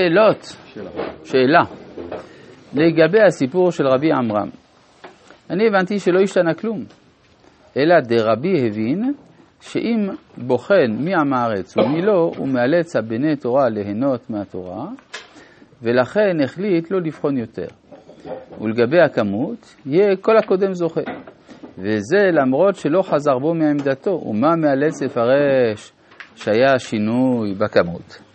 שאלות, שאלה, לגבי הסיפור של רבי עמרם. אני הבנתי שלא השתנה כלום, אלא דרבי הבין שאם בוחן מי עם הארץ ומי לא, הוא מאלץ הבני תורה ליהנות מהתורה, ולכן החליט לא לבחון יותר. ולגבי הכמות, יהיה כל הקודם זוכה. וזה למרות שלא חזר בו מעמדתו, ומה מאלץ לפרש שהיה שינוי בכמות.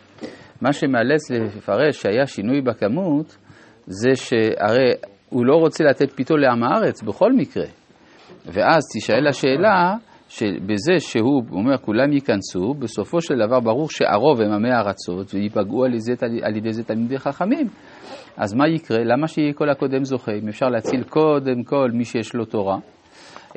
מה שמאלץ לפרש שהיה שינוי בכמות, זה שהרי הוא לא רוצה לתת פיתו לעם הארץ בכל מקרה. ואז תשאל השאלה, שבזה שהוא אומר כולם ייכנסו, בסופו של דבר ברור שהרוב הם עמי ארצות וייפגעו על, על ידי זה תלמידי חכמים. אז מה יקרה? למה שיהיה כל הקודם זוכה? אם אפשר להציל קודם כל מי שיש לו תורה.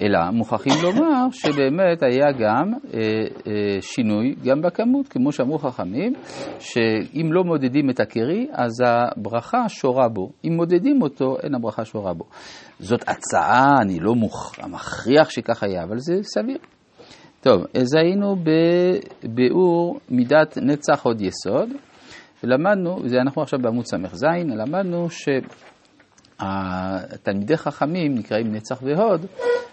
אלא מוכרחים לומר שבאמת היה גם אה, אה, שינוי גם בכמות, כמו שאמרו חכמים, שאם לא מודדים את הקרי, אז הברכה שורה בו. אם מודדים אותו, אין הברכה שורה בו. זאת הצעה, אני לא מוכ... מכריח שכך היה, אבל זה סביר. טוב, אז היינו בביאור מידת נצח עוד יסוד, ולמדנו, זה אנחנו עכשיו בעמוד ס"ז, למדנו ש... התלמידי חכמים נקראים נצח והוד,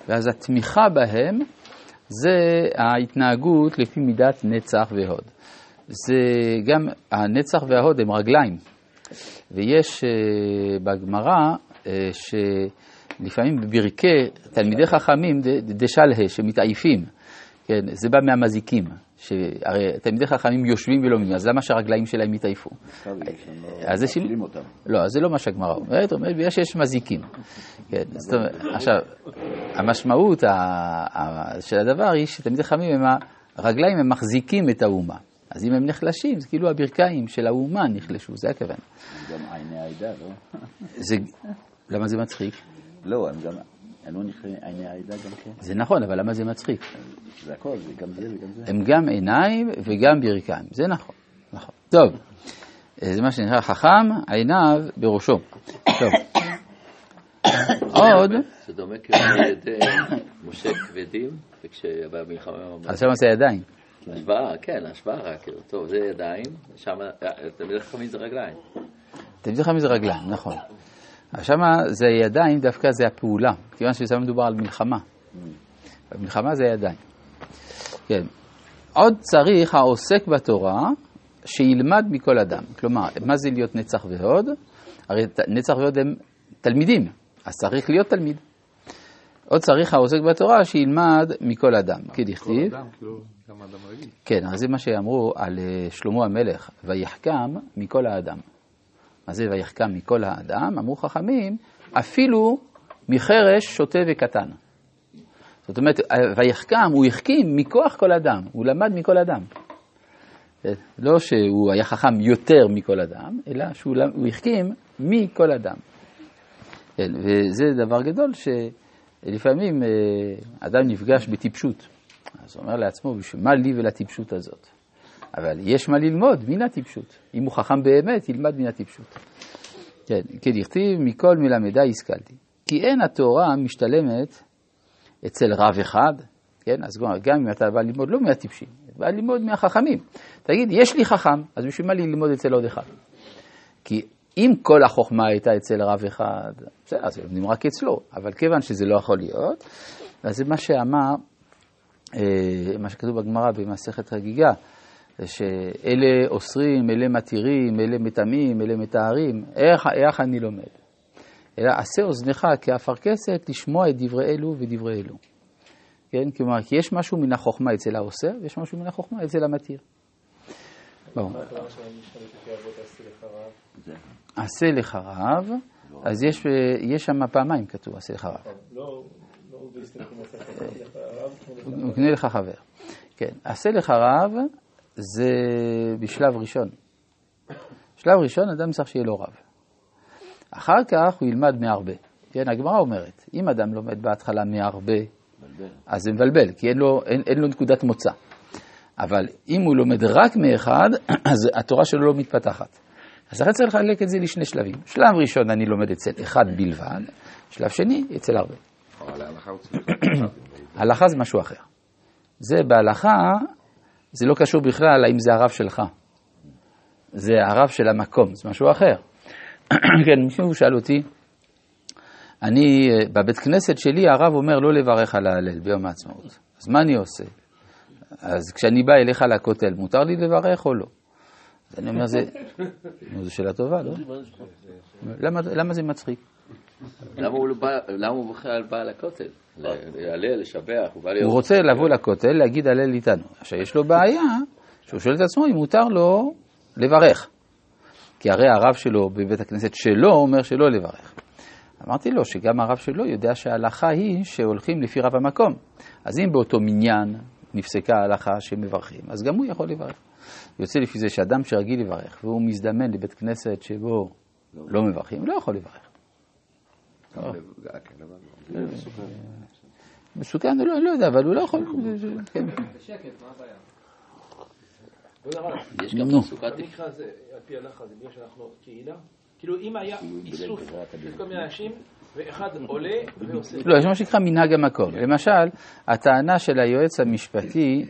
ואז התמיכה בהם זה ההתנהגות לפי מידת נצח והוד. זה גם, הנצח וההוד הם רגליים, ויש uh, בגמרא uh, שלפעמים בברכי תלמידי חכמים דשלהה, שמתעייפים, כן, זה בא מהמזיקים. שהרי תלמידי חכמים יושבים ולומדים, אז למה שהרגליים שלהם יתעייפו? אז זה שינוי. לא, זה לא מה שהגמרא אומרת, אומרת בגלל שיש מזיקים. כן, עכשיו, המשמעות של הדבר היא שתלמידי חכמים, הרגליים הם מחזיקים את האומה. אז אם הם נחלשים, זה כאילו הברכיים של האומה נחלשו, זה הכוונה. גם עיני העדה, לא? למה זה מצחיק? לא, הם גם... לא נכנסים עיני העדה גם כן? זה נכון, אבל למה זה מצחיק? זה הכל, זה גם זה וגם זה. הם גם עיניים וגם ברכיים, זה נכון. נכון. טוב, זה מה שנקרא חכם, עיניו בראשו. טוב. עוד... זה דומה כמו ידי משה כבדים, וכשבמלחמה... אז שם זה ידיים. השוואה, כן, השוואה רק, טוב, זה ידיים, שם, תלמידי חכמים זה רגליים. תלמידי חכמים זה רגליים, נכון. שמה זה ידיים, דווקא זה הפעולה, כיוון ששם מדובר על מלחמה. במלחמה זה ידיים. כן. עוד צריך העוסק בתורה שילמד מכל אדם. כלומר, מה זה להיות נצח והוד? הרי נצח והוד הם תלמידים, אז צריך להיות תלמיד. עוד צריך העוסק בתורה שילמד מכל אדם, כדכתיב. כאילו, כן, אז זה מה שאמרו על אה, שלמה המלך, ויחכם מכל האדם. מה זה ויחכם מכל האדם? אמרו חכמים, אפילו מחרש שוטה וקטן. זאת אומרת, ויחכם, הוא החכים מכוח כל אדם, הוא למד מכל אדם. לא שהוא היה חכם יותר מכל אדם, אלא שהוא החכים מכל אדם. כן, וזה דבר גדול שלפעמים אה, אדם נפגש בטיפשות. אז הוא אומר לעצמו, בשביל מה לי ולטיפשות הזאת? אבל יש מה ללמוד מן הטיפשות. אם הוא חכם באמת, ילמד מן הטיפשות. כן, כדכתיב, מכל מלמדי השכלתי. כי אין התורה משתלמת אצל רב אחד, כן, אז גם אם אתה בא ללמוד לא מהטיפשים, אתה בא ללמוד מהחכמים. תגיד, יש לי חכם, אז בשביל מה ללמוד אצל עוד אחד? כי אם כל החוכמה הייתה אצל רב אחד, בסדר, אז לומדים רק אצלו, אבל כיוון שזה לא יכול להיות, אז זה מה שאמר, אה, מה שכתוב בגמרא במסכת חגיגה, שאלה אוסרים, אלה מתירים, אלה מטמאים, אלה מטהרים, איך, איך אני לומד? אלא עשה אוזנך כאפרכסת לשמוע את דברי אלו ודברי אלו. כן? כלומר, כי יש משהו מן החוכמה אצל האוסר, ויש משהו מן החוכמה אצל המתיר. ברור. עשה לך רב, אז יש שם פעמיים כתוב, עשה לך רב. וקנה לך חבר. כן, עשה לך רב זה בשלב ראשון. שלב ראשון, אדם צריך שיהיה לו רב. אחר כך הוא ילמד מהרבה. כן, הגמרא אומרת, אם אדם לומד בהתחלה מהרבה, אז זה מבלבל, כי אין לו, אין, אין לו נקודת מוצא. אבל אם הוא לומד רק מאחד, אז התורה שלו לא מתפתחת. אז לכן צריך לחלק את זה לשני שלבים. שלב ראשון אני לומד אצל אחד בלבד, שלב שני אצל הרבה. הלכה זה משהו אחר. זה בהלכה, זה לא קשור בכלל האם זה הרב שלך. זה הרב של המקום, זה משהו אחר. כן, מישהו שאל אותי, אני, אה, בבית כנסת שלי הרב אומר לא לברך על ההלל ביום העצמאות. אז מה אני עושה? אז כשאני בא אליך לכותל, מותר לי לברך או לא? אז אני אומר, זה, נו, זו שאלה טובה, לא? למה, למה זה מצחיק? למה הוא לא בא- למה הוא בכלל בא לכותל? להלל, לשבח, הוא בא להיות... הוא רוצה לבוא לכותל, להגיד הלל איתנו. עכשיו, יש לו בעיה שהוא שואל את עצמו אם מותר לו לברך. כי הרי הרב שלו בבית הכנסת שלו אומר שלא לברך. אמרתי לו שגם הרב שלו יודע שההלכה היא שהולכים לפי רב המקום. אז אם באותו מניין נפסקה ההלכה שמברכים, אז גם הוא יכול לברך. יוצא לפי זה שאדם שרגיל לברך והוא מזדמן לבית כנסת שבו לא מברכים, לא יכול לברך. מסוכן, לא, לא יודע, אבל הוא לא יכול. כן. יש גם נו. סוכת במקרה הזה, על פי הלכה, זה בגלל שאנחנו קהילה? כאילו, אם היה איסוף של כל מיני אנשים, ואחד עולה ועושה... לא, יש מה שנקרא מנהג המקום. למשל, הטענה של היועץ המשפטי,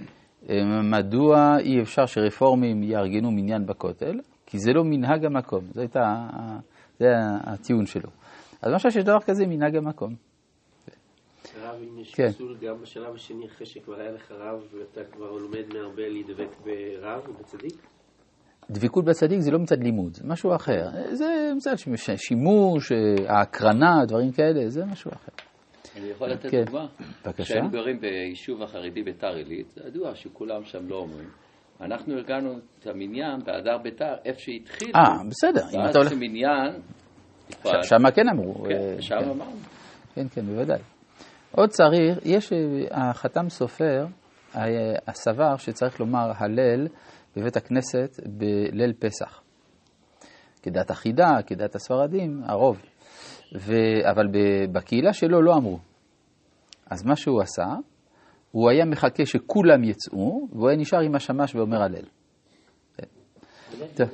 אה, מדוע אי אפשר שרפורמים יארגנו מניין בכותל, כי זה לא מנהג המקום, זה, זה הטיעון שלו. אז למשל שיש דבר כזה, מנהג המקום. רב, אם יש כן. פסול גם בשלב השני, אחרי שכבר היה לך רב ואתה כבר לומד מהרבה להידבק ברב ובצדיק? דבקות בצדיק זה לא מצד לימוד, זה משהו אחר. זה מצד שימוש- אה, ההקרנה, דברים כאלה, זה משהו אחר. אני יכול לתת כן. דוגמה? בבקשה. כשהיינו גרים ביישוב החרדי ביתר עילית, זה ידוע שכולם שם לא אומרים. אנחנו ארגנו את המניין באדר ביתר, איפה שהתחיל. אה, בסדר, ואז אתה הולך... זה מניין, נפרד. ש- שמה כן אמרו. כן, אה, שם כן. אמרנו. כן, כן, בוודאי. עוד צריך, יש, אה, החתם סופר אה, הסבר שצריך לומר הלל בבית הכנסת בליל פסח. כדת החידה, כדת הספרדים, הרוב. ו, אבל בקהילה שלו לא אמרו. אז מה שהוא עשה, הוא היה מחכה שכולם יצאו, והוא היה נשאר עם השמש ואומר הלל. טוב.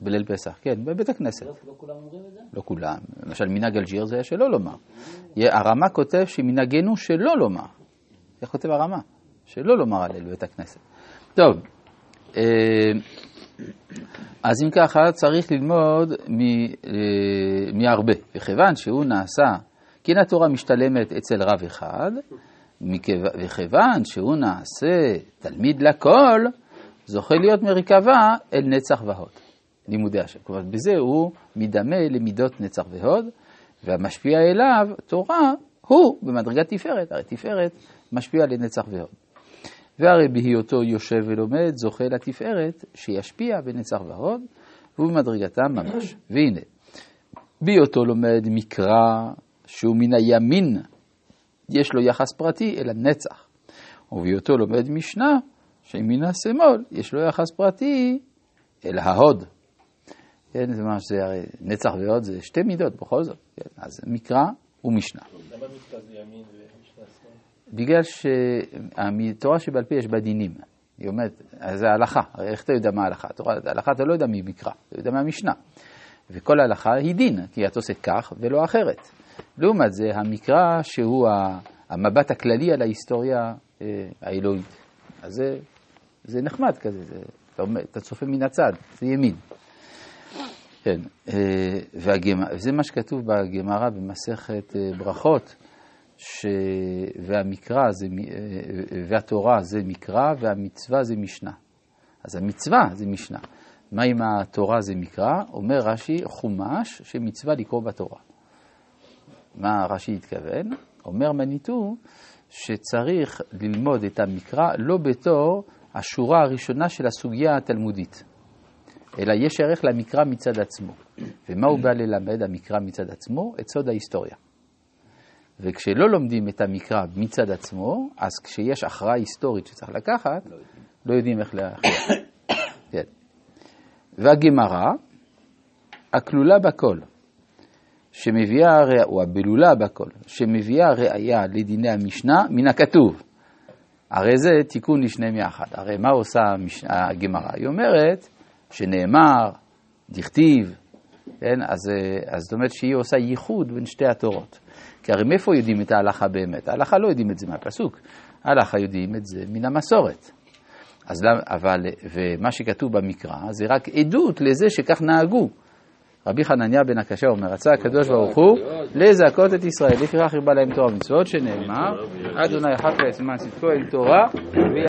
בליל פסח, כן, בבית הכנסת. לא כולם אומרים את זה? לא כולם. למשל, מנהג אלג'יר זה היה שלא לומר. הרמה כותב שמנהגנו שלא לומר. איך כותב הרמה? שלא לומר הלל בבית הכנסת. טוב, אה, אז אם ככה, צריך ללמוד אה, מהרבה. וכיוון שהוא נעשה, כן התורה משתלמת אצל רב אחד, וכיוון שהוא נעשה תלמיד לכל, זוכה להיות מרכבה אל נצח והוד. לימודי השם. כלומר, בזה הוא מדמה למידות נצח והוד, והמשפיע אליו, תורה, הוא במדרגת תפארת. הרי תפארת משפיע לנצח והוד. והרי בהיותו יושב ולומד, זוכה לתפארת שישפיע בנצח והוד, והוא במדרגתם ממש. והנה, בהיותו לומד מקרא שהוא מן הימין, יש לו יחס פרטי אל הנצח. ובהיותו לומד משנה, שמן השמאל, יש לו יחס פרטי אל ההוד. כן, זה ממש, זה הרי נצח והוד זה שתי מידות בכל זאת. כן, אז מקרא ומשנה. למה מקרא זה ימין ומשנה שמאל? בגלל שהתורה שבעל פה יש בה דינים. היא אומרת, אז זה ההלכה, הרי איך אתה יודע מה ההלכה? התורה, ההלכה אתה לא יודע ממקרא, אתה יודע מהמשנה. וכל ההלכה היא דין, כי את עושה כך ולא אחרת. לעומת זה, המקרא שהוא המבט הכללי על ההיסטוריה אה, האלוהית. אז זה, זה נחמד כזה, זה, אתה, אומר- אתה צופה מן הצד, זה ימין. כן, אה, והגמ- וזה מה שכתוב בגמרא במסכת אה, ברכות, ש... והמקרא זה, אה, והתורה זה מקרא והמצווה זה משנה. אז המצווה זה משנה. מה אם התורה זה מקרא? אומר רש"י, חומש שמצווה לקרוא בתורה. מה רש"י התכוון? אומר מניטו שצריך ללמוד את המקרא לא בתור השורה הראשונה של הסוגיה התלמודית, אלא יש ערך למקרא מצד עצמו. ומה הוא בא ללמד המקרא מצד עצמו? את סוד ההיסטוריה. וכשלא לומדים את המקרא מצד עצמו, אז כשיש הכרעה היסטורית שצריך לקחת, לא יודעים איך להכריע. כן. והגמרא, הכלולה בכל, שמביאה, ראיה- או הבלולה בכל, שמביאה ראייה לדיני המשנה מן הכתוב. הרי זה תיקון לשניהם יחד. הרי מה עושה המש... הגמרא? היא אומרת שנאמר, דכתיב, כן? אז, אה, אז זאת אומרת שהיא עושה ייחוד בין שתי התורות. כי הרי מאיפה יודעים את ההלכה באמת? ההלכה לא יודעים את זה מהפסוק, ההלכה יודעים את זה מן המסורת. אז למה, אבל, ומה שכתוב במקרא זה רק עדות לזה שכך נהגו. רבי חנניה בן הקשה אומר, רצה הקדוש ברוך הוא לזכות את ישראל, לפיכך הרבה להם תורה ומצוות, שנאמר, אדוני אחת לעצמן צדקו אל תורה